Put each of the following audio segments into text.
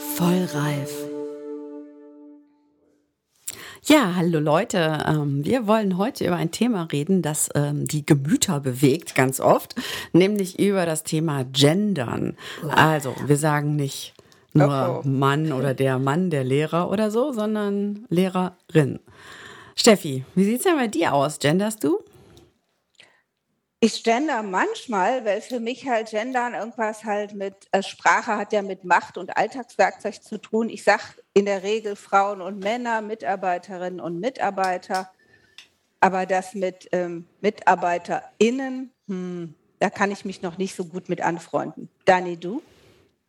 Vollreif. Ja, hallo Leute. Ähm, wir wollen heute über ein Thema reden, das ähm, die Gemüter bewegt, ganz oft, nämlich über das Thema Gendern. Also, wir sagen nicht nur Mann oder der Mann, der Lehrer oder so, sondern Lehrerin. Steffi, wie sieht's denn bei dir aus? Genderst du? Ich gender manchmal, weil für mich halt Gendern irgendwas halt mit, äh, Sprache hat ja mit Macht und Alltagswerkzeug zu tun. Ich sage in der Regel Frauen und Männer, Mitarbeiterinnen und Mitarbeiter. Aber das mit ähm, MitarbeiterInnen, hm, da kann ich mich noch nicht so gut mit anfreunden. Dani, du?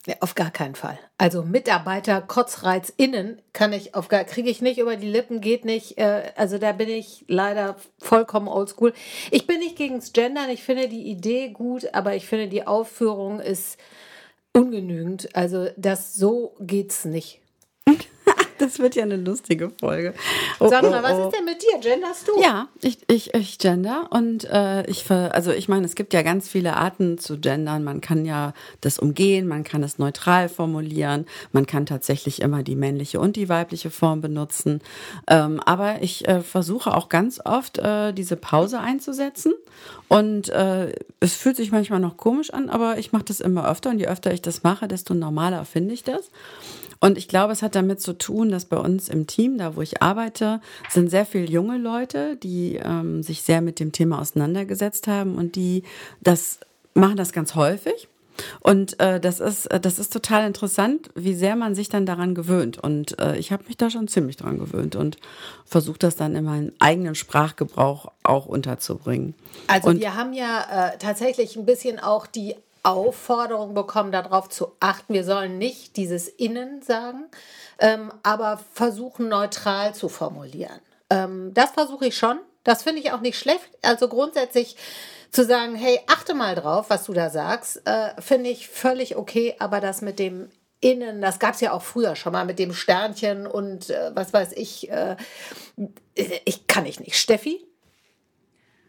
Ja, auf gar keinen Fall. Also Mitarbeiter, Kotzreiz innen kann ich auf gar, kriege ich nicht über die Lippen, geht nicht. Äh, also da bin ich leider vollkommen oldschool. Ich bin nicht gegens Gendern, ich finde die Idee gut, aber ich finde die Aufführung ist ungenügend. Also das so geht's nicht. Das wird ja eine lustige Folge. Oh, Sandra, oh, was ist denn mit dir? Genderst du? Ja, ich, ich, ich gender und äh, ich also ich meine, es gibt ja ganz viele Arten zu gendern. Man kann ja das umgehen, man kann es neutral formulieren, man kann tatsächlich immer die männliche und die weibliche Form benutzen. Ähm, aber ich äh, versuche auch ganz oft äh, diese Pause einzusetzen und äh, es fühlt sich manchmal noch komisch an, aber ich mache das immer öfter und je öfter ich das mache, desto normaler finde ich das. Und ich glaube, es hat damit zu tun, dass bei uns im Team, da wo ich arbeite, sind sehr viele junge Leute, die ähm, sich sehr mit dem Thema auseinandergesetzt haben und die das machen das ganz häufig. Und äh, das ist das ist total interessant, wie sehr man sich dann daran gewöhnt. Und äh, ich habe mich da schon ziemlich dran gewöhnt und versuche das dann in meinen eigenen Sprachgebrauch auch unterzubringen. Also und wir haben ja äh, tatsächlich ein bisschen auch die Aufforderung bekommen, darauf zu achten. Wir sollen nicht dieses Innen sagen, ähm, aber versuchen neutral zu formulieren. Ähm, das versuche ich schon. Das finde ich auch nicht schlecht. Also grundsätzlich zu sagen, hey, achte mal drauf, was du da sagst, äh, finde ich völlig okay. Aber das mit dem Innen, das gab es ja auch früher schon mal mit dem Sternchen und äh, was weiß ich, äh, ich kann ich nicht. Steffi?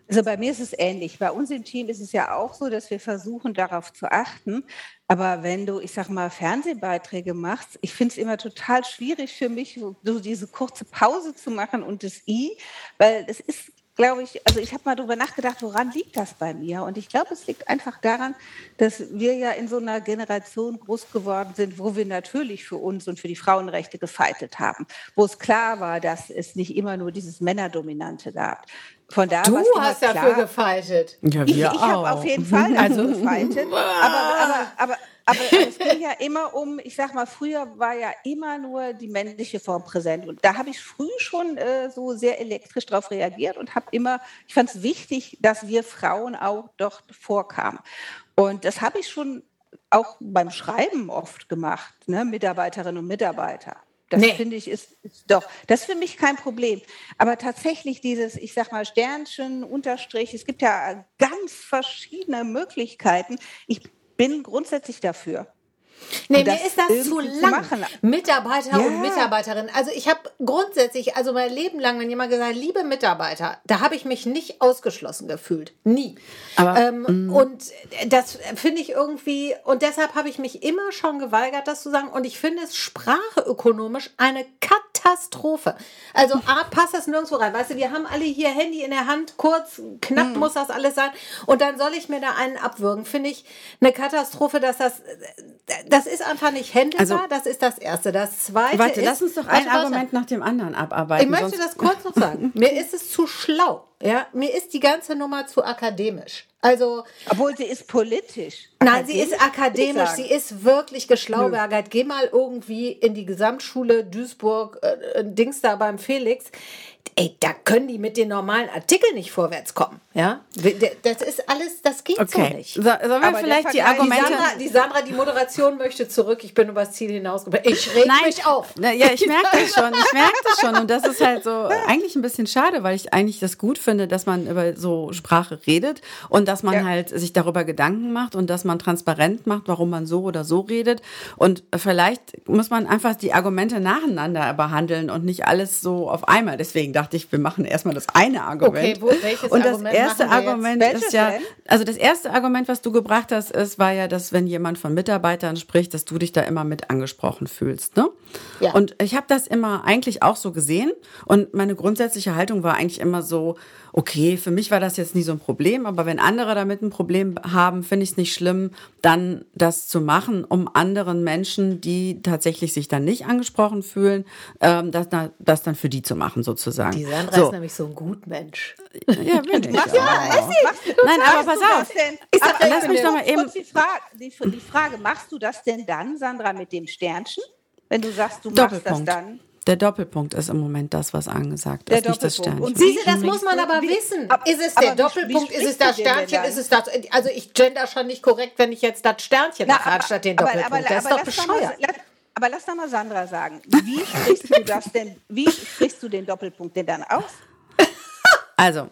Also bei mir ist es ähnlich. Bei uns im Team ist es ja auch so, dass wir versuchen, darauf zu achten. Aber wenn du, ich sag mal, Fernsehbeiträge machst, ich finde es immer total schwierig für mich, so diese kurze Pause zu machen und das I, weil es ist glaube ich, also ich habe mal darüber nachgedacht, woran liegt das bei mir? Und ich glaube, es liegt einfach daran, dass wir ja in so einer Generation groß geworden sind, wo wir natürlich für uns und für die Frauenrechte gefeitet haben, wo es klar war, dass es nicht immer nur dieses Männerdominante gab. Von da du hast klar, dafür gefeitet. Ja, wir ich ich habe auf jeden Fall also gefeitet. aber, aber, aber, aber es ging ja immer um, ich sag mal, früher war ja immer nur die männliche Form präsent. Und da habe ich früh schon äh, so sehr elektrisch darauf reagiert und habe immer, ich fand es wichtig, dass wir Frauen auch dort vorkamen. Und das habe ich schon auch beim Schreiben oft gemacht, ne? Mitarbeiterinnen und Mitarbeiter. Das nee. finde ich ist, ist, doch, das ist für mich kein Problem. Aber tatsächlich dieses, ich sag mal, Sternchen, Unterstrich, es gibt ja ganz verschiedene Möglichkeiten. Ich bin grundsätzlich dafür. Nee, mir ist das zu lang. Zu Mitarbeiter ja. und Mitarbeiterinnen. Also ich habe grundsätzlich, also mein Leben lang, wenn jemand gesagt liebe Mitarbeiter, da habe ich mich nicht ausgeschlossen gefühlt. Nie. Aber, ähm, mm. und das finde ich irgendwie, und deshalb habe ich mich immer schon geweigert, das zu sagen. Und ich finde es spracheökonomisch eine Katastrophe. Also A, passt das nirgendwo rein. Weißt du, wir haben alle hier Handy in der Hand, kurz, knapp mm. muss das alles sein. Und dann soll ich mir da einen abwürgen. Finde ich eine Katastrophe, dass das das ist einfach nicht händelbar, also, das ist das Erste. Das Zweite Warte, ist, lass uns doch ein Argument nach dem anderen abarbeiten. Ich möchte das kurz noch sagen. Mir ist es zu schlau. Ja, mir ist die ganze Nummer zu akademisch. Also, Obwohl sie ist politisch. Nein, sie ist akademisch, sie ist wirklich geschlaubergert. Geh mal irgendwie in die Gesamtschule Duisburg, äh, Dings da beim Felix ey, da können die mit den normalen Artikeln nicht vorwärts kommen. Ja, das ist alles, das geht okay. so nicht. So, sollen wir Aber vielleicht die Argumente. Die Sandra, die Sandra, die Moderation möchte zurück. Ich bin übers Ziel hinausgekommen. Ich reg Nein. mich auf. Ja, ich merke das schon. Ich merke das schon. Und das ist halt so eigentlich ein bisschen schade, weil ich eigentlich das gut finde, dass man über so Sprache redet und dass man ja. halt sich darüber Gedanken macht und dass man transparent macht, warum man so oder so redet. Und vielleicht muss man einfach die Argumente nacheinander behandeln und nicht alles so auf einmal. Deswegen dachte ich, wir machen erstmal das eine Argument. Okay, wo, welches und das Argument erste Argument ist ja, also das erste Argument, was du gebracht hast, ist, war ja, dass wenn jemand von Mitarbeitern spricht, dass du dich da immer mit angesprochen fühlst. Ne? Ja. Und ich habe das immer eigentlich auch so gesehen. Und meine grundsätzliche Haltung war eigentlich immer so, okay, für mich war das jetzt nie so ein Problem, aber wenn andere damit ein Problem haben, finde ich es nicht schlimm, dann das zu machen, um anderen Menschen, die tatsächlich sich dann nicht angesprochen fühlen, ähm, das, das dann für die zu machen, sozusagen. Die Sandra so. ist nämlich so ein Gutmensch. Ja, bin ich. Machst, ja, Nein, aber pass auf. Aber, lass mich doch mal eben. Die Frage, die, die Frage, machst du das denn dann, Sandra, mit dem Sternchen? Wenn du sagst, du machst das dann? Der Doppelpunkt ist im Moment das, was angesagt der ist, nicht das Sternchen. Und siehste, das muss man aber wissen. Ist es der Doppelpunkt, ist es das Sternchen, ist es das, also ich gender schon nicht korrekt, wenn ich jetzt das Sternchen Na, aber, statt den Doppelpunkt. Aber, aber, das ist doch bescheuert. Mal, aber lass doch mal Sandra sagen, wie sprichst du das denn, wie sprichst du den Doppelpunkt denn dann aus? Also,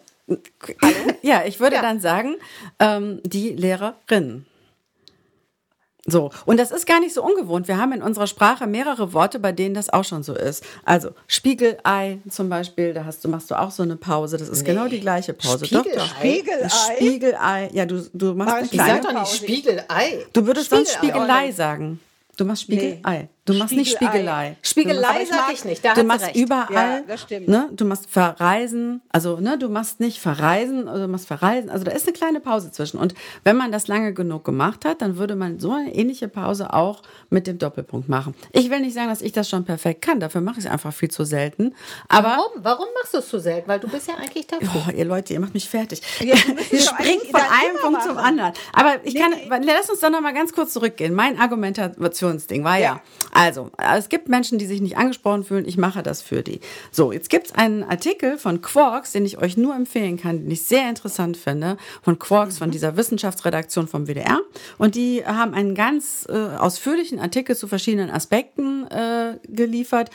Hallo? ja, ich würde ja. dann sagen, ähm, die Lehrerin. So, und das ist gar nicht so ungewohnt. Wir haben in unserer Sprache mehrere Worte, bei denen das auch schon so ist. Also Spiegelei zum Beispiel, da hast du, machst du auch so eine Pause. Das ist nee. genau die gleiche Pause. Spiegelei? Doch, doch. Spiegelei. Spiegelei. Ja, du, du machst eine kleine doch nicht Spiegelei. Du würdest Spiegelei sonst Spiegelei sagen. Du machst Spiegelei. Nee. Du machst nicht Spiegelei. Spiegelei sag ich nicht. Da du machst recht. überall. Ja, ne, du machst verreisen. Also ne, du machst nicht verreisen, oder du machst verreisen. Also da ist eine kleine Pause zwischen. Und wenn man das lange genug gemacht hat, dann würde man so eine ähnliche Pause auch mit dem Doppelpunkt machen. Ich will nicht sagen, dass ich das schon perfekt kann. Dafür mache ich es einfach viel zu selten. Aber warum? Warum machst du es zu selten? Weil du bist ja eigentlich dafür. Oh, ihr Leute, ihr macht mich fertig. Ja, Wir springen von einem Punkt zum anderen. Aber ich nee. kann. Lass uns doch noch mal ganz kurz zurückgehen. Mein Argumentationsding war ja, ja also es gibt Menschen, die sich nicht angesprochen fühlen, ich mache das für die. So, jetzt gibt es einen Artikel von Quarks, den ich euch nur empfehlen kann, den ich sehr interessant finde, von Quarks, von dieser Wissenschaftsredaktion vom WDR. Und die haben einen ganz äh, ausführlichen Artikel zu verschiedenen Aspekten äh, geliefert,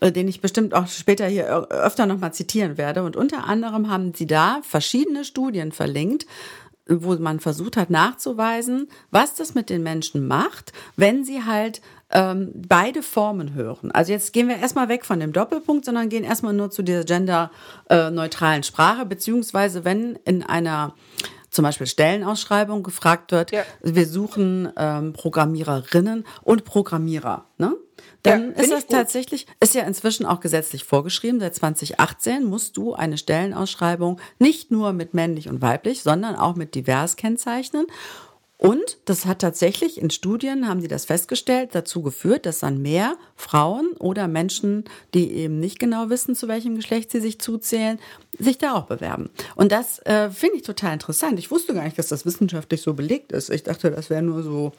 äh, den ich bestimmt auch später hier öfter nochmal zitieren werde. Und unter anderem haben sie da verschiedene Studien verlinkt, wo man versucht hat nachzuweisen, was das mit den Menschen macht, wenn sie halt ähm, beide Formen hören. Also jetzt gehen wir erstmal weg von dem Doppelpunkt, sondern gehen erstmal nur zu dieser genderneutralen Sprache, beziehungsweise wenn in einer zum Beispiel Stellenausschreibung gefragt wird, ja. wir suchen ähm, Programmiererinnen und Programmierer. Ne? Dann ja, ist das tatsächlich, ist ja inzwischen auch gesetzlich vorgeschrieben. Seit 2018 musst du eine Stellenausschreibung nicht nur mit männlich und weiblich, sondern auch mit divers kennzeichnen. Und das hat tatsächlich in Studien, haben sie das festgestellt, dazu geführt, dass dann mehr Frauen oder Menschen, die eben nicht genau wissen, zu welchem Geschlecht sie sich zuzählen, sich da auch bewerben. Und das äh, finde ich total interessant. Ich wusste gar nicht, dass das wissenschaftlich so belegt ist. Ich dachte, das wäre nur so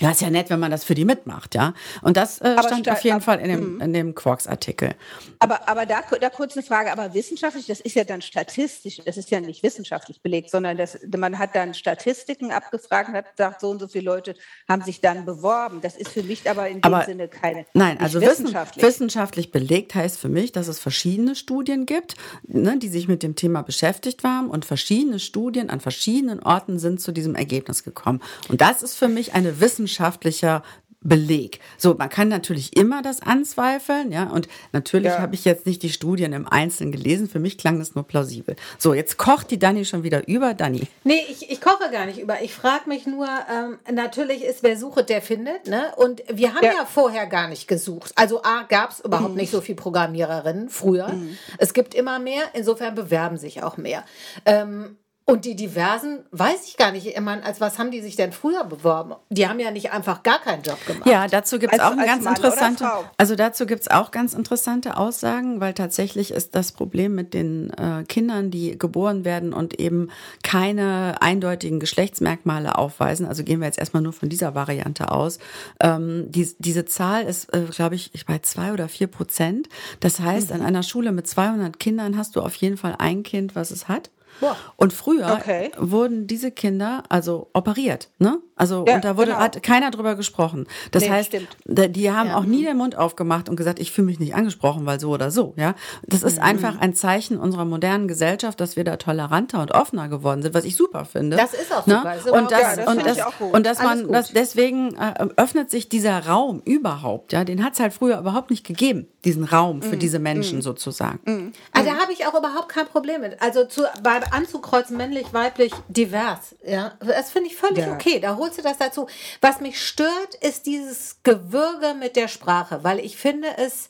ja, ist ja nett, wenn man das für die mitmacht, ja. Und das äh, stand auf jeden Fall in dem, mhm. in dem Quarks-Artikel. Aber, aber da, da kurz eine Frage, aber wissenschaftlich, das ist ja dann statistisch, das ist ja nicht wissenschaftlich belegt, sondern das, man hat dann Statistiken abgefragt und hat gesagt, so und so viele Leute haben sich dann beworben. Das ist für mich aber in dem aber, Sinne keine. Nein, also wissenschaftlich. wissenschaftlich belegt heißt für mich, dass es verschiedene Studien gibt, ne, die sich mit dem Thema beschäftigt haben und verschiedene Studien an verschiedenen Orten sind zu diesem Ergebnis gekommen. Und das ist für mich eine wissenschaftliche wissenschaftlicher Beleg. So, man kann natürlich immer das anzweifeln, ja, und natürlich ja. habe ich jetzt nicht die Studien im Einzelnen gelesen, für mich klang das nur plausibel. So, jetzt kocht die Dani schon wieder über, Dani. Nee, ich, ich koche gar nicht über. Ich frage mich nur, ähm, natürlich ist, wer sucht, der findet, ne? Und wir haben ja, ja vorher gar nicht gesucht. Also A, gab es überhaupt mhm. nicht so viele Programmiererinnen früher. Mhm. Es gibt immer mehr, insofern bewerben sich auch mehr. Ähm, und die diversen, weiß ich gar nicht, ich meine, als was haben die sich denn früher beworben? Die haben ja nicht einfach gar keinen Job gemacht. Ja, dazu gibt es auch eine ganz interessante, also dazu gibt es auch ganz interessante Aussagen, weil tatsächlich ist das Problem mit den äh, Kindern, die geboren werden und eben keine eindeutigen Geschlechtsmerkmale aufweisen. Also gehen wir jetzt erstmal nur von dieser Variante aus. Ähm, die, diese Zahl ist, äh, glaube ich, bei zwei oder vier Prozent. Das heißt, mhm. an einer Schule mit 200 Kindern hast du auf jeden Fall ein Kind, was es hat. Boah. Und früher okay. wurden diese Kinder also operiert, ne? Also ja, und da wurde genau. hat keiner drüber gesprochen. Das nee, heißt, stimmt. die haben ja. auch nie den Mund aufgemacht und gesagt, ich fühle mich nicht angesprochen, weil so oder so, ja. Das ist mhm. einfach ein Zeichen unserer modernen Gesellschaft, dass wir da toleranter und offener geworden sind, was ich super finde. Das ist auch ne? super. Ne? Ist und das, ja, das und, das, und dass man das deswegen äh, öffnet sich dieser Raum überhaupt, ja, den hat es halt früher überhaupt nicht gegeben, diesen Raum für mhm. diese Menschen mhm. sozusagen. Mhm. Also da habe ich auch überhaupt kein Problem mit. Also zu, beim Anzukreuzen männlich, weiblich, divers, ja, das finde ich völlig okay. Da holst du das dazu? Was mich stört, ist dieses Gewürge mit der Sprache, weil ich finde es,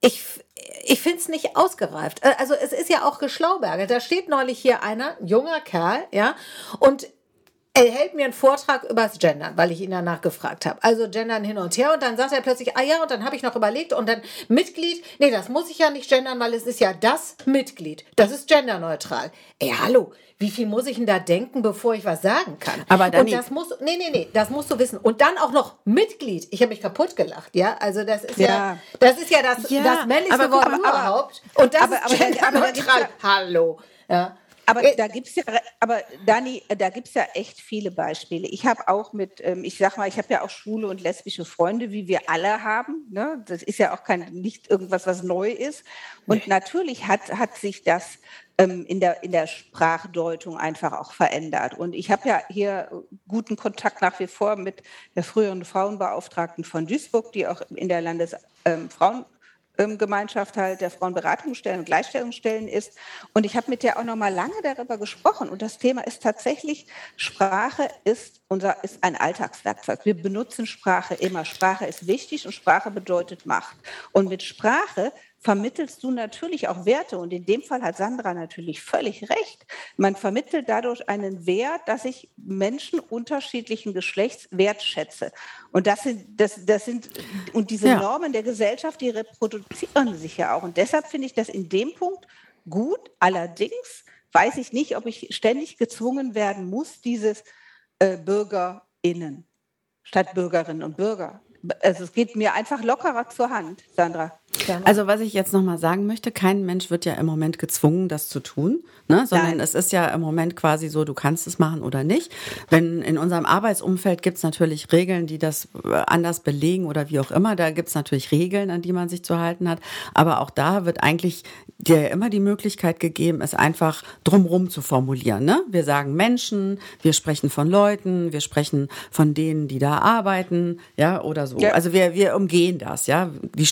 ich, ich finde es nicht ausgereift. Äh, also es ist ja auch geschlaubergelt. Da steht neulich hier einer, junger Kerl, ja, und er hält mir einen Vortrag über das Gendern, weil ich ihn danach gefragt habe. Also Gendern hin und her und dann sagt er plötzlich, ah ja, und dann habe ich noch überlegt und dann Mitglied, nee, das muss ich ja nicht gendern, weil es ist ja das Mitglied. Das ist genderneutral. Ey, hallo, wie viel muss ich denn da denken, bevor ich was sagen kann? Aber dann und das muss, nee, nee, nee, das musst du wissen. Und dann auch noch Mitglied. Ich habe mich kaputt gelacht, ja. Also das ist ja, ja das ist ja das, ja, das männlichste aber, Wort aber, überhaupt. und das aber, ist genderneutral. Ja, hallo, ja. Aber da gibt es ja, aber Dani, da gibt es ja echt viele Beispiele. Ich habe auch mit, ähm, ich sag mal, ich habe ja auch schwule und lesbische Freunde, wie wir alle haben. Ne? Das ist ja auch kein, nicht irgendwas, was neu ist. Und natürlich hat, hat sich das ähm, in, der, in der Sprachdeutung einfach auch verändert. Und ich habe ja hier guten Kontakt nach wie vor mit der früheren Frauenbeauftragten von Duisburg, die auch in der Landesfrauen ähm, Gemeinschaft halt der Frauenberatungsstellen und Gleichstellungsstellen ist. Und ich habe mit der auch noch mal lange darüber gesprochen. Und das Thema ist tatsächlich, Sprache ist, unser, ist ein Alltagswerkzeug. Wir benutzen Sprache immer. Sprache ist wichtig und Sprache bedeutet Macht. Und mit Sprache vermittelst du natürlich auch Werte. Und in dem Fall hat Sandra natürlich völlig recht. Man vermittelt dadurch einen Wert, dass ich Menschen unterschiedlichen Geschlechts wertschätze. Und das sind, das, das sind, und diese ja. Normen der Gesellschaft, die reproduzieren sich ja auch. Und deshalb finde ich das in dem Punkt gut. Allerdings weiß ich nicht, ob ich ständig gezwungen werden muss, dieses äh, BürgerInnen statt Bürgerinnen und Bürger. Also es geht mir einfach lockerer zur Hand, Sandra. Also was ich jetzt nochmal sagen möchte, kein Mensch wird ja im Moment gezwungen, das zu tun, ne? sondern Nein. es ist ja im Moment quasi so, du kannst es machen oder nicht. Wenn in unserem Arbeitsumfeld gibt es natürlich Regeln, die das äh, anders belegen oder wie auch immer, da gibt es natürlich Regeln, an die man sich zu halten hat. Aber auch da wird eigentlich dir immer die Möglichkeit gegeben, es einfach drumrum zu formulieren. Ne? Wir sagen Menschen, wir sprechen von Leuten, wir sprechen von denen, die da arbeiten, ja, oder so. Ja. Also wir, wir umgehen das, ja. Die mhm.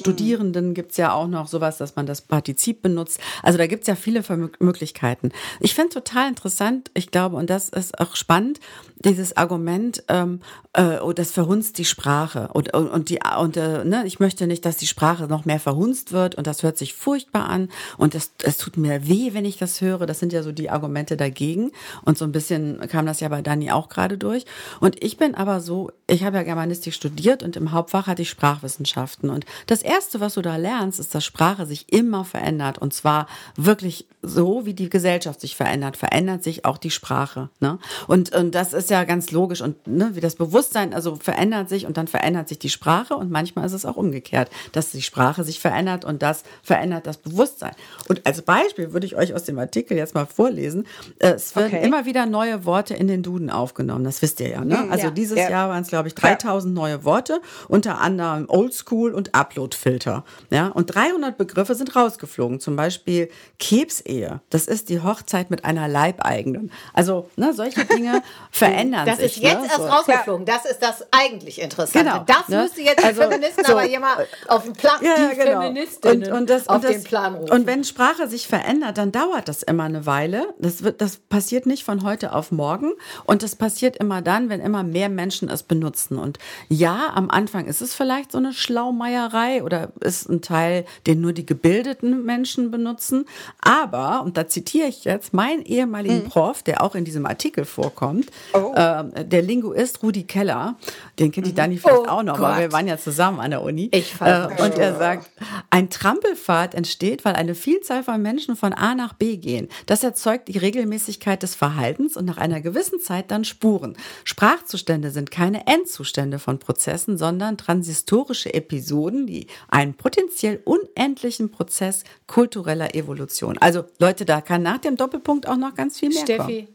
Studierenden gibt es ja auch noch sowas, dass man das Partizip benutzt. Also da gibt es ja viele Möglichkeiten. Ich finde total interessant, ich glaube, und das ist auch spannend, dieses Argument, ähm, äh, oh, das verhunzt die Sprache. Und, und, und die, und äh, ne, ich möchte nicht, dass die Sprache noch mehr verhunzt wird und das hört sich furchtbar an und es, es tut mir weh, wenn ich das höre. Das sind ja so die Argumente dagegen. Und so ein bisschen kam das ja bei Dani auch gerade durch. Und ich bin aber so, ich habe ja Germanistik studiert und im Hauptfach hatte ich Sprachwissenschaften. Und das Erste, was du da lernst, ist, dass Sprache sich immer verändert. Und zwar wirklich so, wie die Gesellschaft sich verändert, verändert sich auch die Sprache. Ne? Und, und das ist ja ganz logisch. Und ne, wie das Bewusstsein, also verändert sich und dann verändert sich die Sprache. Und manchmal ist es auch umgekehrt, dass die Sprache sich verändert und das verändert das Bewusstsein. Und als Beispiel würde ich euch aus dem Artikel jetzt mal vorlesen. Es werden okay. immer wieder neue Worte in den Duden aufgenommen. Das wisst ihr ja. Ne? Hm, also ja, dieses ja. Jahr waren es, glaube ich, 3000 ja. neue Worte, unter anderem Oldschool und Uploadfilter. Ja? Und 300 Begriffe sind rausgeflogen. Zum Beispiel Kebsehe. Das ist die Hochzeit mit einer Leibeigenen. Also ne, solche Dinge verändern das sich. Das ist jetzt ne? erst so. rausgeflogen. Das ist das eigentlich Interessante. Genau, das ne? müsste jetzt die also, Feministen so. aber jemand auf dem Plan, ja, die genau. Feministinnen und, und das, auf und das, den Plan rufen. Und wenn Sprache sich verändert, dann dauert das immer eine Weile. Das, wird, das passiert nicht von heute auf morgen. Und das passiert immer dann, wenn immer mehr Menschen es benutzen. Und ja, am Anfang ist es vielleicht so eine Schlaumeierei oder ist ein Teil, den nur die gebildeten Menschen benutzen. Aber, und da zitiere ich jetzt meinen ehemaligen mhm. Prof, der auch in diesem Artikel vorkommt, oh. äh, der Linguist Rudi Keller, den kennt die mhm. Dani vielleicht oh auch noch, Gott. weil wir waren ja zusammen an der Uni. Ich äh, und er sagt, ein Trampelfahrt entsteht, weil eine Vielzahl von Menschen von A nach B gehen. Das erzeugt die Regelmäßigkeit des Verhaltens und nach einer gewissen Zeit dann Spuren. Sprachzustände sind keine Endzustände von Prozessen, sondern transistorische Episoden, die einen potenziell unendlichen Prozess kultureller Evolution. Also Leute, da kann nach dem Doppelpunkt auch noch ganz viel mehr Steffi. kommen.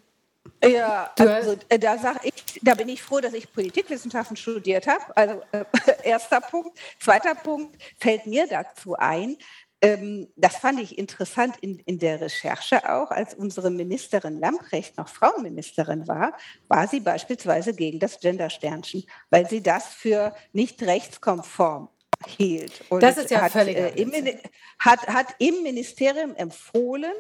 Ja, also äh, da sag ich, da bin ich froh, dass ich Politikwissenschaften studiert habe. Also äh, erster Punkt. Zweiter Punkt fällt mir dazu ein. Ähm, das fand ich interessant in, in der Recherche auch, als unsere Ministerin Lamprecht noch Frauenministerin war, war sie beispielsweise gegen das Gendersternchen, weil sie das für nicht rechtskonform hielt. Und das ist ja hat, völlig äh, im, hat, hat im Ministerium empfohlen,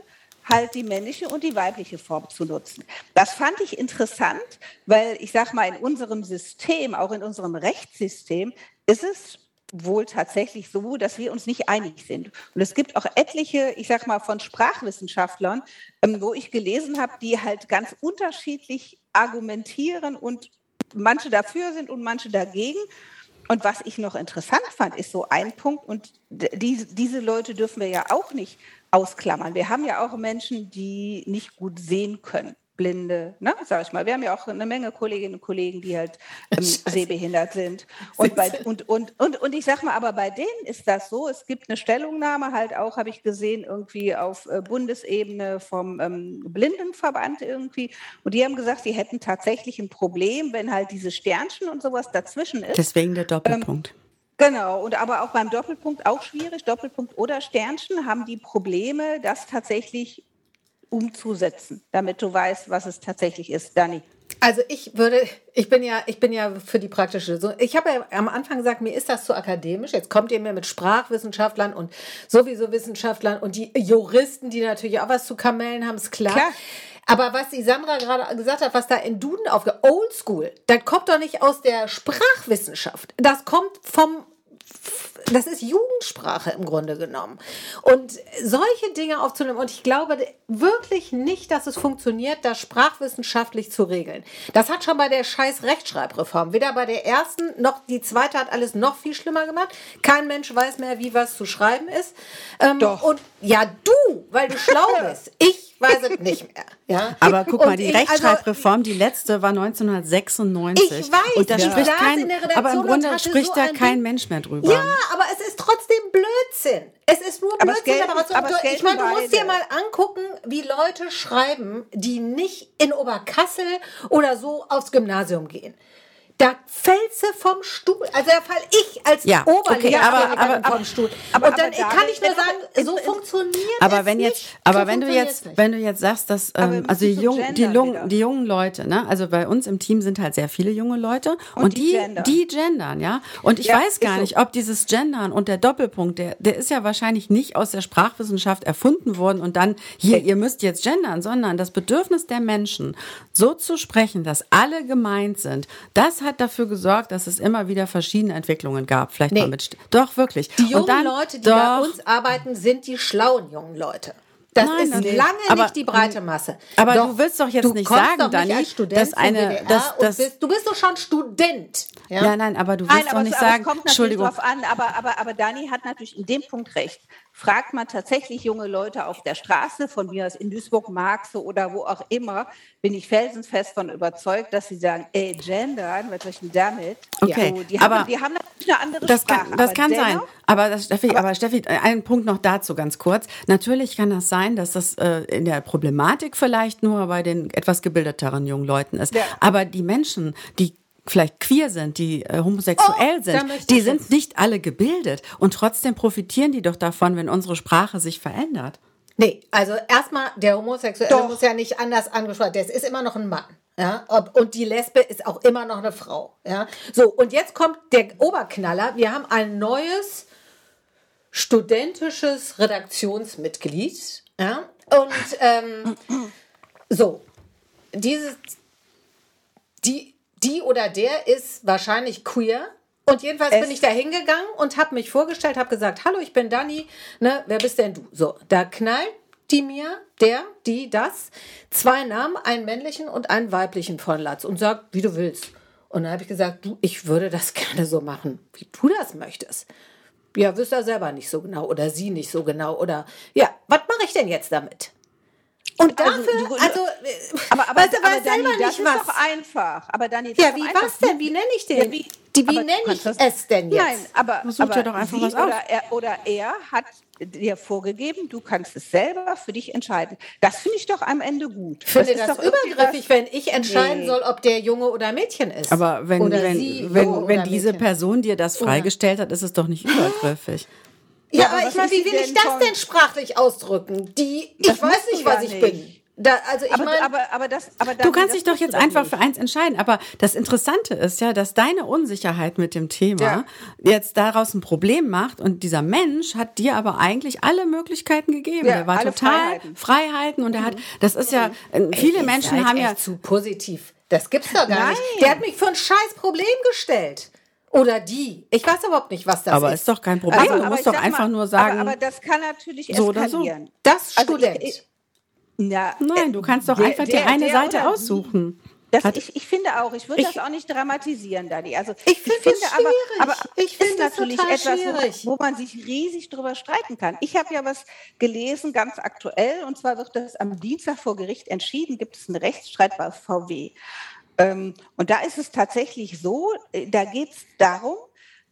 halt die männliche und die weibliche Form zu nutzen. Das fand ich interessant, weil ich sage mal, in unserem System, auch in unserem Rechtssystem, ist es wohl tatsächlich so, dass wir uns nicht einig sind. Und es gibt auch etliche, ich sage mal, von Sprachwissenschaftlern, ähm, wo ich gelesen habe, die halt ganz unterschiedlich argumentieren und manche dafür sind und manche dagegen. Und was ich noch interessant fand, ist so ein Punkt, und die, diese Leute dürfen wir ja auch nicht ausklammern. Wir haben ja auch Menschen, die nicht gut sehen können. Blinde, ne, sag ich mal. Wir haben ja auch eine Menge Kolleginnen und Kollegen, die halt ähm, sehbehindert sind. Und, bei, und, und, und, und ich sag mal, aber bei denen ist das so, es gibt eine Stellungnahme halt auch, habe ich gesehen, irgendwie auf äh, Bundesebene vom ähm, Blindenverband irgendwie. Und die haben gesagt, sie hätten tatsächlich ein Problem, wenn halt diese Sternchen und sowas dazwischen ist. Deswegen der Doppelpunkt. Ähm, Genau, und aber auch beim Doppelpunkt auch schwierig. Doppelpunkt oder Sternchen haben die Probleme, das tatsächlich umzusetzen, damit du weißt, was es tatsächlich ist. Dani. Also ich würde, ich bin ja, ich bin ja für die praktische. So, ich habe ja am Anfang gesagt, mir ist das zu akademisch. Jetzt kommt ihr mir mit Sprachwissenschaftlern und sowieso Wissenschaftlern und die Juristen, die natürlich auch was zu kamellen haben, ist klar. klar. Aber was die Sandra gerade gesagt hat, was da in Duden aufgeht, Oldschool, das kommt doch nicht aus der Sprachwissenschaft. Das kommt vom das ist Jugendsprache im Grunde genommen. Und solche Dinge aufzunehmen, und ich glaube wirklich nicht, dass es funktioniert, das sprachwissenschaftlich zu regeln. Das hat schon bei der scheiß Rechtschreibreform, weder bei der ersten noch die zweite hat alles noch viel schlimmer gemacht. Kein Mensch weiß mehr, wie was zu schreiben ist. Ähm, Doch. Und ja, du, weil du schlau bist. Ich weiß es nicht mehr. Ja? Aber guck mal, die ich, also Rechtschreibreform, also, die letzte war 1996. Ich weiß, und da ja. spricht kein, aber im Grunde spricht so da kein Mensch mehr drüber. Ja, aber es ist trotzdem Blödsinn. Es ist nur Blödsinn. Aber, gelten, aber ich meine, du musst dir mal angucken, wie Leute schreiben, die nicht in Oberkassel oder so aufs Gymnasium gehen da fällst du vom Stuhl. Also da fall ich als ja, okay, aber, aber, vom Stuhl. Aber, und dann kann ich nur sagen, so funktioniert aber wenn jetzt, Aber so wenn du jetzt, nicht. wenn du jetzt sagst, dass ähm, also die, Jung, die, Lung, die jungen Leute, ne, also bei uns im Team sind halt sehr viele junge Leute und, und die, die gendern. die gendern, ja. Und ich ja, weiß gar nicht, so. ob dieses Gendern und der Doppelpunkt, der, der ist ja wahrscheinlich nicht aus der Sprachwissenschaft erfunden worden und dann hier, ihr müsst jetzt gendern, sondern das Bedürfnis der Menschen, so zu sprechen, dass alle gemeint sind, das hat hat dafür gesorgt, dass es immer wieder verschiedene Entwicklungen gab. Vielleicht nee. mal mit. Doch, wirklich. Die jungen dann, Leute, die doch, bei uns arbeiten, sind die schlauen jungen Leute. Das Nein, ist lange aber, nicht die breite Masse. Aber doch, du willst doch jetzt nicht sagen, Dani, dass eine, dass, dass bist, du bist doch schon Student. Ja, ja nein, aber du willst nein, doch nicht sagen, es kommt Entschuldigung. Drauf an, aber, aber, aber Dani hat natürlich in dem Punkt recht fragt man tatsächlich junge Leute auf der Straße, von mir aus in Duisburg, Marxe oder wo auch immer, bin ich felsenfest von überzeugt, dass sie sagen, ey, gendern, was soll ich denn damit? Okay, so, die, aber haben, die haben natürlich eine andere das Sprache. Kann, das kann dennoch, sein, aber, das, Steffi, aber, aber Steffi, ein Punkt noch dazu ganz kurz. Natürlich kann das sein, dass das äh, in der Problematik vielleicht nur bei den etwas gebildeteren jungen Leuten ist. Ja. Aber die Menschen, die vielleicht queer sind, die äh, homosexuell oh, sind, die sind nicht alle gebildet und trotzdem profitieren die doch davon, wenn unsere Sprache sich verändert. Nee, also erstmal, der Homosexuelle doch. muss ja nicht anders angesprochen werden. Der ist immer noch ein Mann. Ja, und die Lesbe ist auch immer noch eine Frau. Ja, so, und jetzt kommt der Oberknaller. Wir haben ein neues studentisches Redaktionsmitglied. Ja, und ähm, so, dieses, die, die oder der ist wahrscheinlich queer. Und jedenfalls es bin ich da hingegangen und habe mich vorgestellt, habe gesagt, hallo, ich bin Dani, ne, wer bist denn du? So, da knallt die mir, der, die, das, zwei Namen, einen männlichen und einen weiblichen von Latz und sagt, wie du willst. Und dann habe ich gesagt, du, ich würde das gerne so machen, wie du das möchtest. Ja, wüsste er selber nicht so genau oder sie nicht so genau oder ja, was mache ich denn jetzt damit? Und dafür, also, also aber, aber, weißt du, aber Dani, das ist was. doch einfach. Aber Dani, ja, wie was denn? Wie nenne ich den? Ja, wie, Die, wie nenne ich es denn jetzt? Nein, aber, Such aber doch einfach was oder, er, oder er hat dir vorgegeben, du kannst es selber für dich entscheiden. Das finde ich doch am Ende gut. Ich finde das, das übergriffig, wenn ich entscheiden nee. soll, ob der Junge oder Mädchen ist. Aber wenn, oder wenn, sie, wenn, wenn diese Mädchen. Person dir das freigestellt hat, ist es doch nicht übergriffig. Ja, ja aber ich meine, wie will ich das denn sprachlich ausdrücken? Die, ich weiß nicht, was ich nicht. bin. Da, also ich aber, mein, aber, aber das, aber du kannst dich doch jetzt einfach nicht. für eins entscheiden. Aber das Interessante ist ja, dass deine Unsicherheit mit dem Thema ja. jetzt daraus ein Problem macht und dieser Mensch hat dir aber eigentlich alle Möglichkeiten gegeben. Ja, er war total Freiheiten. Freiheiten und er hat, das ist ja, mhm. viele Ey, Menschen haben ja zu positiv. Das gibt's doch gar Nein. nicht. Der hat mich für ein scheiß Problem gestellt. Oder die. Ich weiß überhaupt nicht, was das aber ist. Aber ist doch kein Problem. Also, du musst doch einfach mal, nur sagen. Aber, aber, das kann natürlich eskalieren. So so. Das Student. Also ich, ja, Nein, du kannst doch der, einfach der, die eine Seite aussuchen. Das, ich, ich finde auch, ich würde das auch nicht dramatisieren, Dani. Also ich, find ich finde aber, aber ich finde natürlich etwas, wo, wo, man sich riesig drüber streiten kann. Ich habe ja was gelesen, ganz aktuell, und zwar wird das am Dienstag vor Gericht entschieden, gibt es einen Rechtsstreit bei VW. Ähm, und da ist es tatsächlich so, äh, da geht es darum,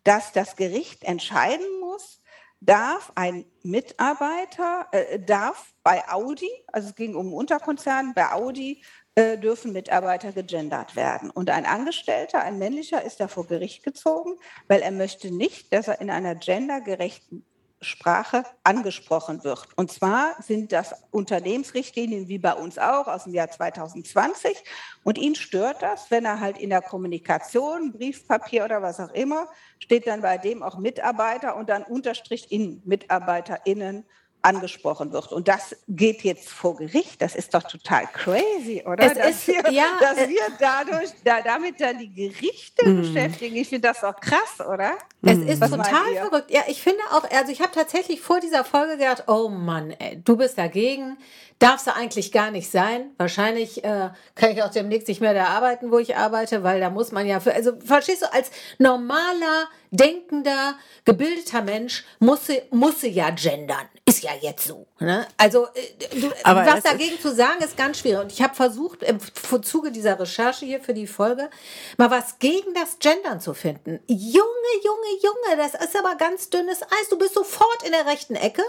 dass das Gericht entscheiden muss, darf ein Mitarbeiter, äh, darf bei Audi, also es ging um Unterkonzern, bei Audi äh, dürfen Mitarbeiter gegendert werden. Und ein Angestellter, ein männlicher, ist da vor Gericht gezogen, weil er möchte nicht, dass er in einer gendergerechten Sprache angesprochen wird. Und zwar sind das Unternehmensrichtlinien wie bei uns auch aus dem Jahr 2020. Und ihn stört das, wenn er halt in der Kommunikation, Briefpapier oder was auch immer, steht dann bei dem auch Mitarbeiter und dann Unterstrich in MitarbeiterInnen angesprochen wird. Und das geht jetzt vor Gericht. Das ist doch total crazy, oder? Es dass ist, wir, ja, dass wir dadurch, da, damit dann die Gerichte mm. beschäftigen. Ich finde das doch krass, oder? Es ist Was total verrückt. Ja, ich finde auch, also ich habe tatsächlich vor dieser Folge gedacht, oh Mann, ey, du bist dagegen. Darf es eigentlich gar nicht sein. Wahrscheinlich äh, kann ich auch demnächst nicht mehr da arbeiten, wo ich arbeite, weil da muss man ja für, also verstehst du, als normaler, denkender, gebildeter Mensch muss sie, muss sie ja gendern. Ist ja jetzt so. Ne? Also äh, du, was dagegen zu sagen, ist ganz schwierig. Und ich habe versucht, im Zuge dieser Recherche hier für die Folge, mal was gegen das Gendern zu finden. Junge, Junge, Junge, das ist aber ganz dünnes Eis. Du bist sofort in der rechten Ecke.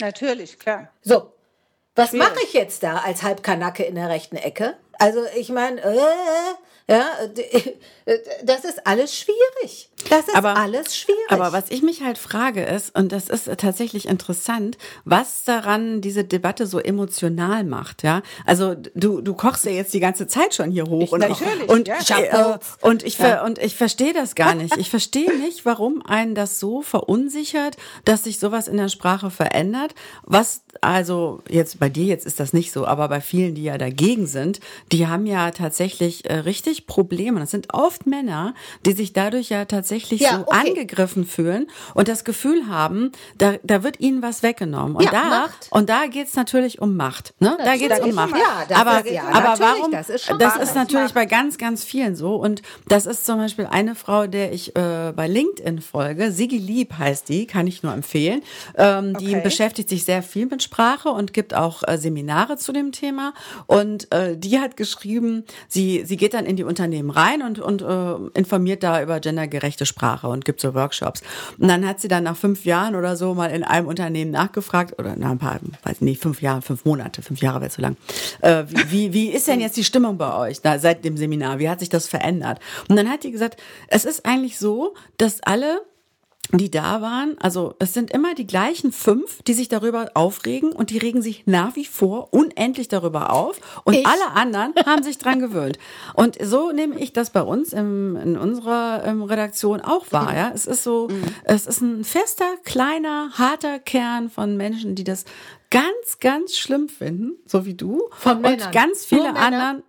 Natürlich, klar. So, was mache ich jetzt da als Halbkanacke in der rechten Ecke? Also ich meine, äh, ja, das ist alles schwierig. Das ist aber, alles schwierig. Aber was ich mich halt frage ist, und das ist tatsächlich interessant, was daran diese Debatte so emotional macht, ja? Also du, du kochst ja jetzt die ganze Zeit schon hier hoch. Ich, und, natürlich, und, ja. äh, und ich, ja. und ich verstehe das gar nicht. Ich verstehe nicht, warum einen das so verunsichert, dass sich sowas in der Sprache verändert. Was also jetzt bei dir jetzt ist das nicht so, aber bei vielen, die ja dagegen sind, die haben ja tatsächlich äh, richtig Probleme. Das sind oft Männer, die sich dadurch ja tatsächlich ja, so okay. angegriffen fühlen und das Gefühl haben, da, da wird ihnen was weggenommen. Und ja, da Macht. und da geht's natürlich um Macht. Ne? Da geht's um Macht. Ja, aber ja, aber warum? Das ist, das ist natürlich bei ganz ganz vielen so und das ist zum Beispiel eine Frau, der ich äh, bei LinkedIn folge. Sigi Lieb heißt die, kann ich nur empfehlen. Ähm, die okay. beschäftigt sich sehr viel mit Sprache und gibt auch äh, Seminare zu dem Thema. Und äh, die hat geschrieben, sie, sie geht dann in die Unternehmen rein und, und äh, informiert da über gendergerechte Sprache und gibt so Workshops. Und dann hat sie dann nach fünf Jahren oder so mal in einem Unternehmen nachgefragt, oder nach ein paar, weiß nicht, fünf Jahre, fünf Monate, fünf Jahre wäre zu lang. Äh, wie, wie ist denn jetzt die Stimmung bei euch da, seit dem Seminar? Wie hat sich das verändert? Und dann hat die gesagt, es ist eigentlich so, dass alle die da waren, also es sind immer die gleichen fünf, die sich darüber aufregen und die regen sich nach wie vor unendlich darüber auf und ich? alle anderen haben sich dran gewöhnt. Und so nehme ich das bei uns im, in unserer ähm, Redaktion auch wahr. Ja, es ist so, mhm. es ist ein fester, kleiner, harter Kern von Menschen, die das ganz, ganz schlimm finden, so wie du. Von Männern. Und ganz viele anderen.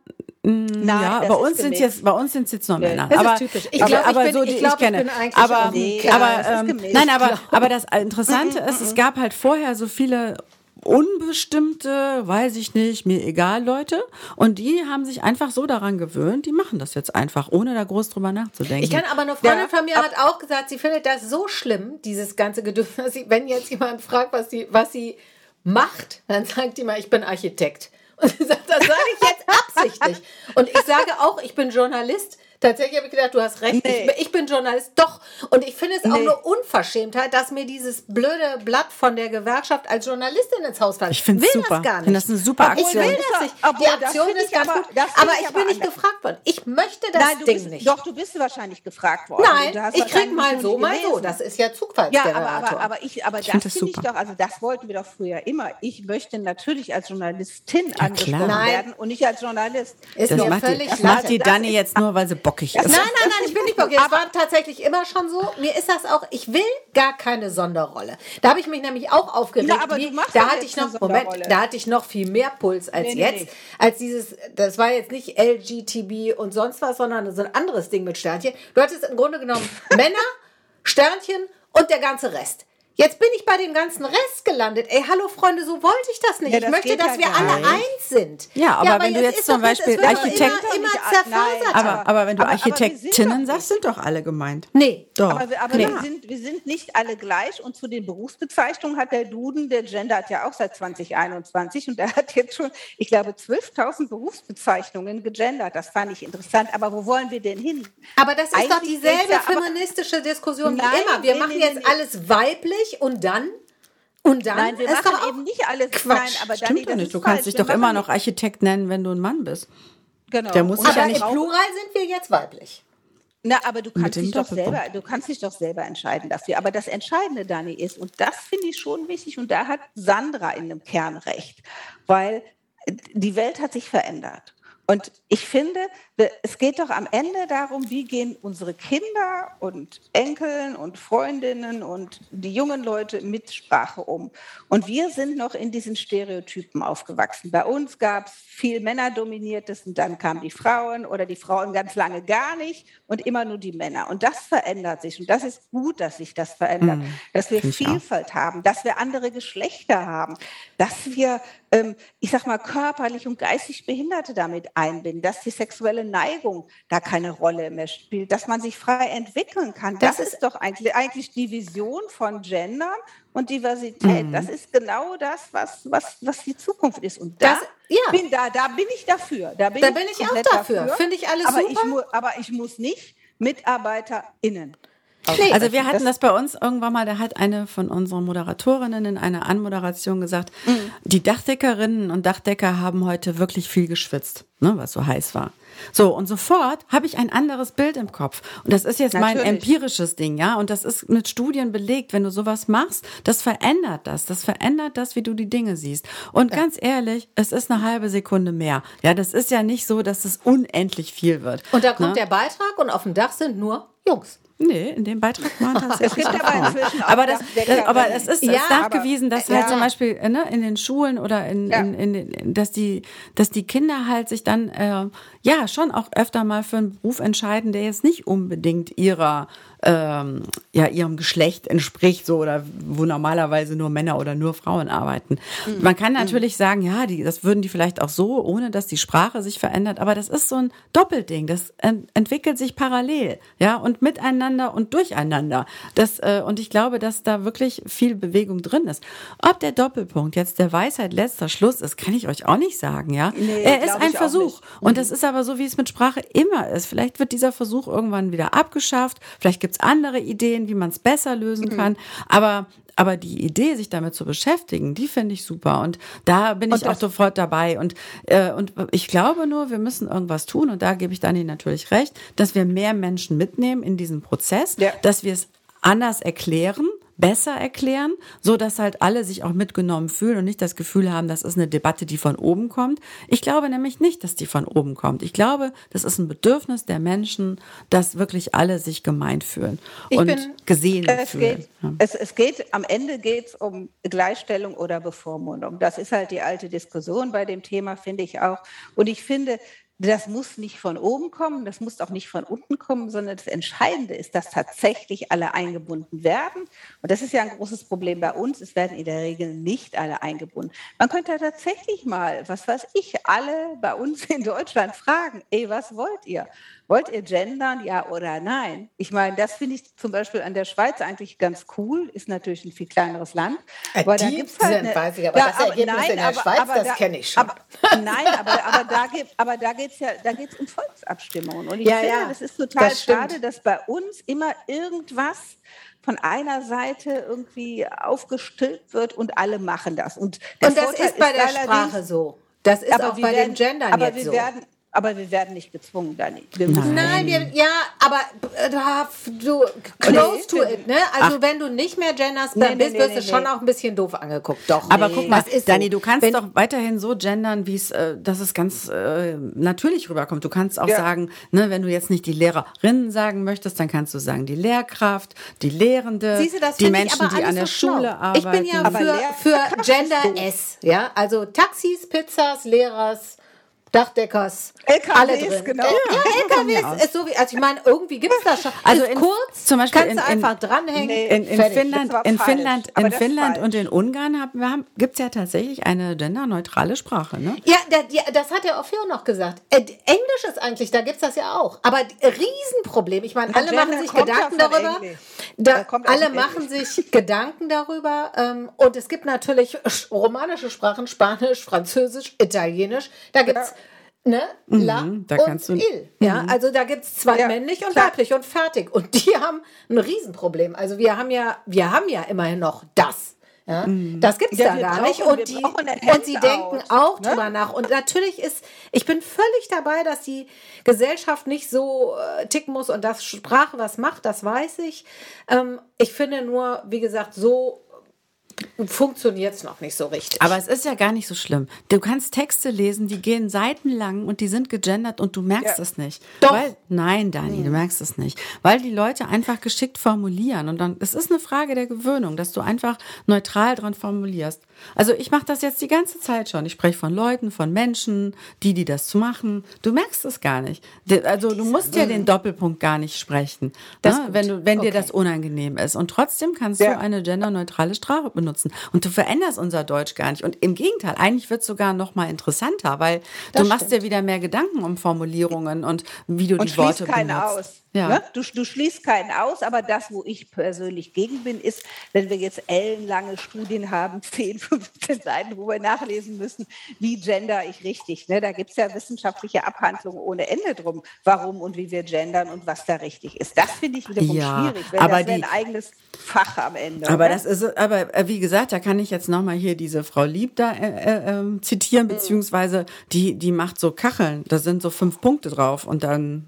Nein, ja, bei uns sind jetzt bei uns sind jetzt nur Männer. Das aber, ist typisch. Ich glaube, aber, aber so die ich, glaub, ich kenne. Ich aber nee, aber ähm, nein, aber aber das Interessante ist, es gab halt vorher so viele unbestimmte, weiß ich nicht, mir egal Leute. Und die haben sich einfach so daran gewöhnt, die machen das jetzt einfach, ohne da groß drüber nachzudenken. Ich kann aber eine Freundin ja, von mir hat auch gesagt, sie findet das so schlimm, dieses ganze Gedöns, wenn jetzt jemand fragt, was sie, was sie macht, dann sagt die mal, ich bin Architekt. Und sie sagt, das sage ich jetzt absichtlich. Und ich sage auch, ich bin Journalist. Tatsächlich habe ich gedacht, du hast recht. Nee. Ich, ich, bin Journalist. Doch. Und ich finde es auch nee. eine Unverschämtheit, dass mir dieses blöde Blatt von der Gewerkschaft als Journalistin ins Haus fällt. Ich finde es super. Das gar nicht. Ich finde das eine super Aktion. Ich will das nicht. Obwohl, die Aktion ist ganz aber, gut. Aber ich, bin nicht gefragt worden. Ich möchte das Nein, Ding bist, nicht. Doch, du bist wahrscheinlich gefragt worden. Nein, ich krieg mal so, mal so. Das ist ja Zugfallsgenerator. Ja, aber, aber, aber, ich, aber ich das finde ich doch, also das wollten wir doch früher immer. Ich möchte natürlich als Journalistin ja, angesprochen werden und nicht als Journalist. Ist das völlig die, macht die Dani jetzt nur, weil sie bockig ist. Nein, nein, nein, ich bin nicht bockig. Es war tatsächlich immer schon so. Mir ist das auch, ich will gar keine Sonderrolle. Da habe ich mich nämlich auch aufgeregt. Ja, aber wie, da hatte ich noch, Moment, da hatte ich noch viel mehr Puls als nee, jetzt. Nee. Als dieses, das war jetzt nicht LGTB und sonst was, sondern so ein anderes Ding mit Sternchen. Du hattest im Grunde genommen Männer, Sternchen und der ganze Rest. Jetzt bin ich bei dem ganzen Rest gelandet. Ey, hallo Freunde, so wollte ich das nicht. Ja, das ich möchte, dass ja wir alle nicht. eins sind. Ja, aber, ja, aber wenn du jetzt zum Beispiel Architekt, immer, immer aber, aber wenn du aber, Architektinnen sagst, sind doch alle gemeint. Nee, doch. Aber, aber nee. wir, sind, wir sind nicht alle gleich. Und zu den Berufsbezeichnungen hat der Duden, der Gender hat ja auch seit 2021 und der hat jetzt schon, ich glaube, 12.000 Berufsbezeichnungen gegendert. Das fand ich interessant. Aber wo wollen wir denn hin? Aber das ist Eigentlich doch dieselbe feministische Diskussion wie immer. Wir machen jetzt alles weiblich fertig und dann? Und dann? Nein, wir machen eben nicht alles. Quatsch. Nein, aber Stimmt Dani, nicht. Du kannst dich doch immer noch Architekt nennen, wenn du ein Mann bist. Genau. Der muss sich ja nicht. Im Plural sind wir jetzt weiblich. Na, aber du kannst dich doch selber, du kannst dich doch selber entscheiden dafür. Aber das Entscheidende, Dani, ist, und das finde ich schon wichtig, und da hat Sandra in einem Kern recht, weil die Welt hat sich verändert. Und ich finde, es geht doch am Ende darum, wie gehen unsere Kinder und Enkeln und Freundinnen und die jungen Leute mit Sprache um. Und wir sind noch in diesen Stereotypen aufgewachsen. Bei uns gab es viel Männerdominiertes und dann kamen die Frauen oder die Frauen ganz lange gar nicht und immer nur die Männer. Und das verändert sich. Und das ist gut, dass sich das verändert, mhm. dass wir Vielfalt haben, dass wir andere Geschlechter haben, dass wir, ich sag mal, körperlich und geistig Behinderte damit einbinden, dass die sexuelle Neigung da keine Rolle mehr spielt, dass man sich frei entwickeln kann. Das, das ist doch eigentlich, eigentlich die Vision von Gendern und Diversität. Mhm. Das ist genau das, was, was, was die Zukunft ist. Und da, das, ja. bin, da, da bin ich dafür. Da bin, da ich, bin ich auch dafür. dafür. Finde ich alles aber super. Ich aber ich muss nicht MitarbeiterInnen Nee, also wir hatten das bei uns irgendwann mal, da hat eine von unseren Moderatorinnen in einer Anmoderation gesagt, mhm. die Dachdeckerinnen und Dachdecker haben heute wirklich viel geschwitzt, ne, was so heiß war. So, und sofort habe ich ein anderes Bild im Kopf. Und das ist jetzt Natürlich. mein empirisches Ding, ja. Und das ist mit Studien belegt, wenn du sowas machst, das verändert das. Das verändert das, wie du die Dinge siehst. Und ja. ganz ehrlich, es ist eine halbe Sekunde mehr. Ja, das ist ja nicht so, dass es unendlich viel wird. Und da kommt ne? der Beitrag und auf dem Dach sind nur Jungs. Nee, in dem Beitrag waren tatsächlich es gibt aber inzwischen auch aber das, das, aber es ist, ja, ist nachgewiesen, dass halt ja. zum Beispiel ne, in den Schulen oder in, ja. in, in, in, dass die dass die Kinder halt sich dann äh, ja schon auch öfter mal für einen Beruf entscheiden, der jetzt nicht unbedingt ihrer ähm, ja, ihrem Geschlecht entspricht, so oder wo normalerweise nur Männer oder nur Frauen arbeiten. Mhm. Man kann mhm. natürlich mhm. sagen, ja, die, das würden die vielleicht auch so, ohne dass die Sprache sich verändert, aber das ist so ein Doppelding, das ent entwickelt sich parallel, ja, und miteinander und durcheinander. Das, äh, und ich glaube, dass da wirklich viel Bewegung drin ist. Ob der Doppelpunkt jetzt der Weisheit letzter Schluss ist, kann ich euch auch nicht sagen, ja. Nee, er ist ein Versuch. Und mhm. das ist aber so, wie es mit Sprache immer ist. Vielleicht wird dieser Versuch irgendwann wieder abgeschafft, vielleicht gibt es andere Ideen, wie man es besser lösen kann. Mhm. Aber aber die Idee, sich damit zu beschäftigen, die finde ich super. Und da bin und ich auch sofort dabei. Und, äh, und ich glaube nur, wir müssen irgendwas tun. Und da gebe ich Dani natürlich recht, dass wir mehr Menschen mitnehmen in diesen Prozess, ja. dass wir es anders erklären besser erklären, so dass halt alle sich auch mitgenommen fühlen und nicht das Gefühl haben, das ist eine Debatte, die von oben kommt. Ich glaube nämlich nicht, dass die von oben kommt. Ich glaube, das ist ein Bedürfnis der Menschen, dass wirklich alle sich gemeint fühlen ich und bin, gesehen es fühlen. Geht, ja. es, es geht, am Ende geht es um Gleichstellung oder Bevormundung. Das ist halt die alte Diskussion bei dem Thema, finde ich auch. Und ich finde, das muss nicht von oben kommen, das muss auch nicht von unten kommen, sondern das Entscheidende ist, dass tatsächlich alle eingebunden werden. Und das ist ja ein großes Problem bei uns. Es werden in der Regel nicht alle eingebunden. Man könnte tatsächlich mal, was weiß ich, alle bei uns in Deutschland fragen, ey, was wollt ihr? Wollt ihr gendern, ja oder nein? Ich meine, das finde ich zum Beispiel an der Schweiz eigentlich ganz cool, ist natürlich ein viel kleineres Land. Äh, aber da gibt's halt eine, weiß ich, aber ja, das Ergebnis nein, in der aber, Schweiz, aber das kenne ich schon. Aber, nein, aber, aber da geht aber da geht's ja, da geht's um Volksabstimmungen. Und ich ja, finde, ja, das ist total das schade, dass bei uns immer irgendwas von einer Seite irgendwie aufgestülpt wird und alle machen das. Und, und das ist bei der Sprache so. Das ist auch bei werden, den Gendern aber jetzt so. Werden, aber wir werden nicht gezwungen, Dani. Nein, Nein wir, ja, aber äh, du close nee, to it, ne? Also Ach. wenn du nicht mehr genderst, dann nee, bist, nee, wirst du schon auch ein bisschen doof angeguckt. Doch. Aber guck mal, Dani, so. du kannst wenn, doch weiterhin so gendern, wie es, äh, dass es ganz äh, natürlich rüberkommt. Du kannst auch ja. sagen, ne, wenn du jetzt nicht die Lehrerinnen sagen möchtest, dann kannst du sagen die Lehrkraft, die Lehrende, du, die Menschen, die an der Schule schlau. arbeiten. Ich bin ja für, für Gender S, ja, also Taxis, Pizzas, Lehrers. Dachdeckers, LKWs, alle drin. Genau. Ja, LKWs ist so wie, also ich meine, irgendwie gibt es das schon. Also in, kurz, zum Beispiel kannst in, du einfach dranhängen. Nee, in, in Finnland, in Finnland, in Finnland und in Ungarn haben, gibt es ja tatsächlich eine genderneutrale Sprache, ne? Ja, ja das hat der Ophir noch gesagt. Äh, Englisch ist eigentlich, da gibt es das ja auch. Aber Riesenproblem. Ich meine, alle machen sich Gedanken darüber. Da, alle machen sich Gedanken darüber. Ähm, und es gibt natürlich romanische Sprachen, Spanisch, Französisch, Italienisch. Da gibt es ne? Mhm, La da und Il. Ja, mhm. also da gibt es zwei ja, männlich und klar. weiblich und fertig. Und die haben ein Riesenproblem. Also wir haben ja, wir haben ja immerhin noch das. Ja, mhm. Das gibt es ja, da gar nicht. Und, die, und sie denken auch ne? drüber nach. Und natürlich ist, ich bin völlig dabei, dass die Gesellschaft nicht so äh, ticken muss und dass Sprache was macht, das weiß ich. Ähm, ich finde nur, wie gesagt, so funktioniert es noch nicht so richtig. Aber es ist ja gar nicht so schlimm. Du kannst Texte lesen, die gehen seitenlang und die sind gegendert und du merkst ja. es nicht. Doch. Weil, nein, Dani, hm. du merkst es nicht. Weil die Leute einfach geschickt formulieren und dann, es ist eine Frage der Gewöhnung, dass du einfach neutral dran formulierst. Also ich mache das jetzt die ganze Zeit schon. Ich spreche von Leuten, von Menschen, die, die das zu machen. Du merkst es gar nicht. Also du musst ja den Doppelpunkt gar nicht sprechen, ne? wenn, du, wenn okay. dir das unangenehm ist. Und trotzdem kannst ja. du eine genderneutrale Sprache benutzen. Und du veränderst unser Deutsch gar nicht. Und im Gegenteil, eigentlich wird es sogar noch mal interessanter, weil das du machst dir wieder mehr Gedanken um Formulierungen und wie du und die Worte benutzt. Aus. Ja. Ne? Du, du schließt keinen aus, aber das, wo ich persönlich gegen bin, ist, wenn wir jetzt ellenlange Studien haben, 10, 15 Seiten, wo wir nachlesen müssen, wie gender ich richtig. Ne? Da gibt es ja wissenschaftliche Abhandlungen ohne Ende drum, warum und wie wir gendern und was da richtig ist. Das finde ich wiederum ja, schwierig, wenn aber das die, ein eigenes Fach am Ende. Aber oder? das ist, aber äh, wie gesagt, da kann ich jetzt nochmal hier diese Frau Lieb da äh, äh, ähm, zitieren, mhm. beziehungsweise die, die macht so Kacheln, da sind so fünf Punkte drauf und dann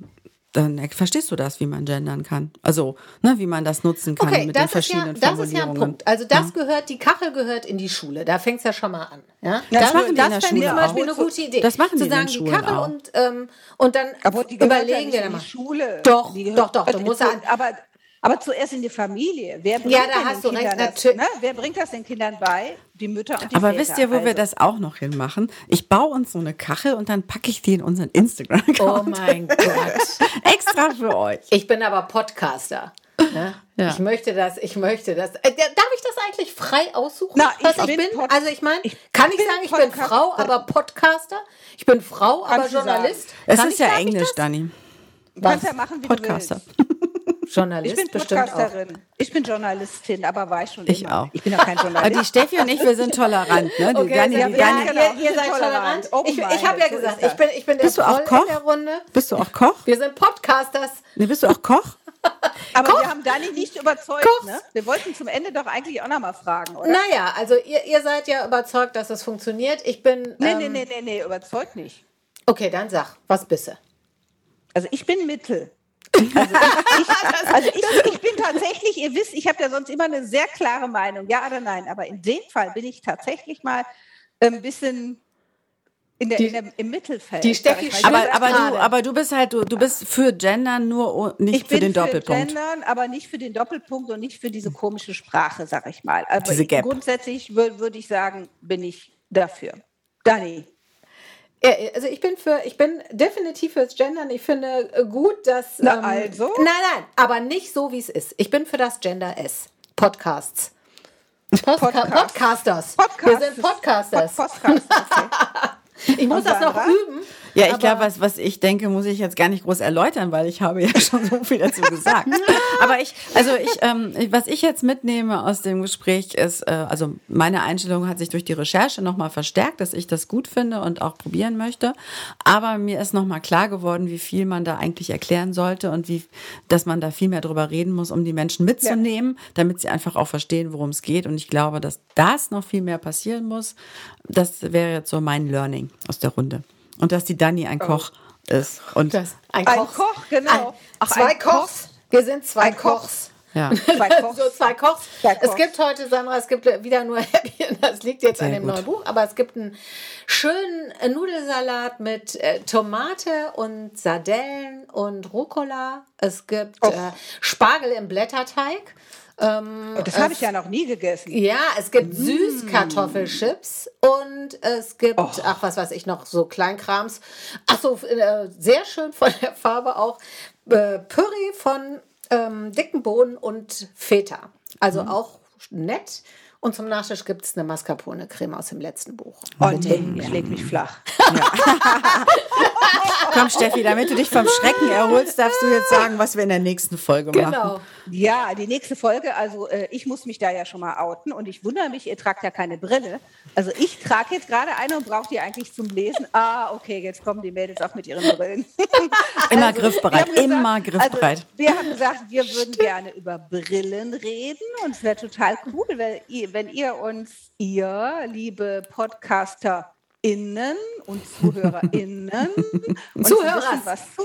dann verstehst du das, wie man gendern kann. Also, ne, wie man das nutzen kann okay, mit den verschiedenen ja, das ist ja ein Punkt. Also das ja. gehört, die Kachel gehört in die Schule. Da fängt es ja schon mal an. Ja? Das, das machen die das fände ich zum Beispiel eine gute Idee. Das machen Zu die sagen, die Kachel auch. und, ähm, und dann aber die überlegen wir ja mal. Schule. Doch, doch, doch. Du musst aber aber zuerst in die Familie. Wer bringt, ja, da hast du recht, das, ne? Wer bringt das den Kindern bei? Die Mütter und die Aber Väter. wisst ihr, wo also. wir das auch noch hinmachen? Ich baue uns so eine Kachel und dann packe ich die in unseren Instagram-Account. Oh mein Gott. Extra für euch. Ich bin aber Podcaster. Ne? Ja. Ich möchte das, ich möchte das. Äh, darf ich das eigentlich frei aussuchen? Na, ich, was ich bin? also ich meine, kann ich sagen, ich bin Frau, aber Podcaster? Ich bin Frau, aber Journalist? Es ist ja Englisch, Dani. Du kannst ja machen, wie Podcaster. du willst. Journalist ich bin Podcasterin. Ich bin Journalistin, aber war ich schon ich immer. Auch. Ich bin auch kein Journalist. Die Steffi und ich, wir sind tolerant. Ne? Die okay, Dani, die Dani, genau. ihr, ihr, seid tolerant. Oh ich, ich habe ja gesagt, ich bin, ich bin bist der du auch Koch? in der Runde. Bist du auch Koch? Wir sind Podcasters. Nee, bist du auch Koch? Aber Koch. wir haben Dani nicht überzeugt. Ne? Wir wollten zum Ende doch eigentlich auch noch mal fragen, oder? Naja, also ihr, ihr seid ja überzeugt, dass das funktioniert. Ich bin. Nee, ähm, nee, nee, nee, nee, überzeugt nicht. Okay, dann sag, was bist du? Also ich bin Mittel. Also, ich, also ich, ich, bin tatsächlich, ihr wisst, ich habe ja sonst immer eine sehr klare Meinung, ja oder nein, aber in dem Fall bin ich tatsächlich mal ein bisschen in der, die, in der, im Mittelfeld. Die Steffi aber, aber, du, aber du bist halt, du, du bist für Gendern nur nicht für den Doppelpunkt. Ich für Gendern, aber nicht für den Doppelpunkt und nicht für diese komische Sprache, sag ich mal. Aber diese Gap. grundsätzlich würde würd ich sagen, bin ich dafür. Dani. Also ich bin für, ich bin definitiv fürs Gendern. Ich finde gut, dass. Na ähm, also? Nein, nein, aber nicht so, wie es ist. Ich bin für das Gender S. Podcasts. Postka Podcast. Podcasters. Podcasters. Wir sind Podcasters. Pod Podcasters okay. ich muss Und das noch üben. Ja, ich glaube, was, was ich denke, muss ich jetzt gar nicht groß erläutern, weil ich habe ja schon so viel dazu gesagt. Aber ich, also ich, ähm, was ich jetzt mitnehme aus dem Gespräch ist, äh, also meine Einstellung hat sich durch die Recherche nochmal verstärkt, dass ich das gut finde und auch probieren möchte. Aber mir ist nochmal klar geworden, wie viel man da eigentlich erklären sollte und wie, dass man da viel mehr drüber reden muss, um die Menschen mitzunehmen, ja. damit sie einfach auch verstehen, worum es geht. Und ich glaube, dass das noch viel mehr passieren muss. Das wäre jetzt so mein Learning aus der Runde. Und dass die Dani ein oh. Koch oh. ist. Und das, ein, Koch. ein Koch, genau. Ein, Ach, zwei Kochs. Koch. Wir sind zwei ein Kochs. Kochs. Ja. Zwei Kochs. so zwei Kochs. Zwei Kochs. Es gibt heute, Sandra, es gibt wieder nur Häppchen. Das liegt jetzt Sehr an dem gut. neuen Buch, aber es gibt einen schönen Nudelsalat mit äh, Tomate und Sardellen und Rucola. Es gibt oh. äh, Spargel im Blätterteig. Ähm, das habe ich ja noch nie gegessen. Ja, es gibt mm. Süßkartoffelchips und es gibt, oh. ach, was weiß ich noch, so Kleinkrams. Ach so, äh, sehr schön von der Farbe auch. Äh, Püree von ähm, dicken Bohnen und Feta. Also mm. auch nett. Und zum Nachtisch gibt es eine Mascarpone-Creme aus dem letzten Buch. Oh nee, schlägt mich flach. Ja. Komm, Steffi, damit du dich vom Schrecken erholst, darfst du jetzt sagen, was wir in der nächsten Folge machen. Genau. Ja, die nächste Folge, also äh, ich muss mich da ja schon mal outen und ich wundere mich, ihr tragt ja keine Brille. Also ich trage jetzt gerade eine und brauche die eigentlich zum Lesen. Ah, okay, jetzt kommen die Mädels auch mit ihren Brillen. immer also, griffbereit, gesagt, immer griffbereit. Also, wir haben gesagt, wir würden gerne über Brillen reden und es wäre total cool, wenn ihr, wenn ihr uns, ihr, liebe Podcaster, Innen und ZuhörerInnen und Zuhörers. Wissen, was zu,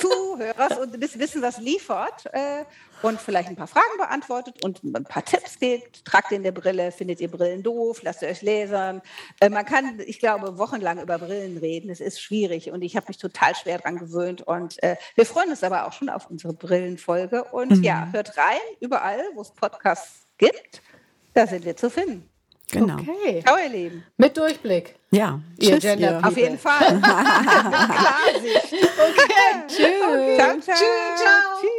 Zuhörers und wissen, was liefert äh, und vielleicht ein paar Fragen beantwortet und ein paar Tipps gibt. Tragt in der Brille, findet ihr Brillen doof, lasst ihr euch lasern. Äh, man kann, ich glaube, wochenlang über Brillen reden. Es ist schwierig und ich habe mich total schwer daran gewöhnt und äh, wir freuen uns aber auch schon auf unsere Brillenfolge und mhm. ja, hört rein, überall, wo es Podcasts gibt. Da sind wir zu finden. Genau. Okay. Ciao, ihr Lieben. Mit Durchblick. Ja. Ihr Tschüss, ihr. Auf jeden Fall. Klarsicht. Okay. Tschüss. Okay. Ciao, ciao. Tschüss.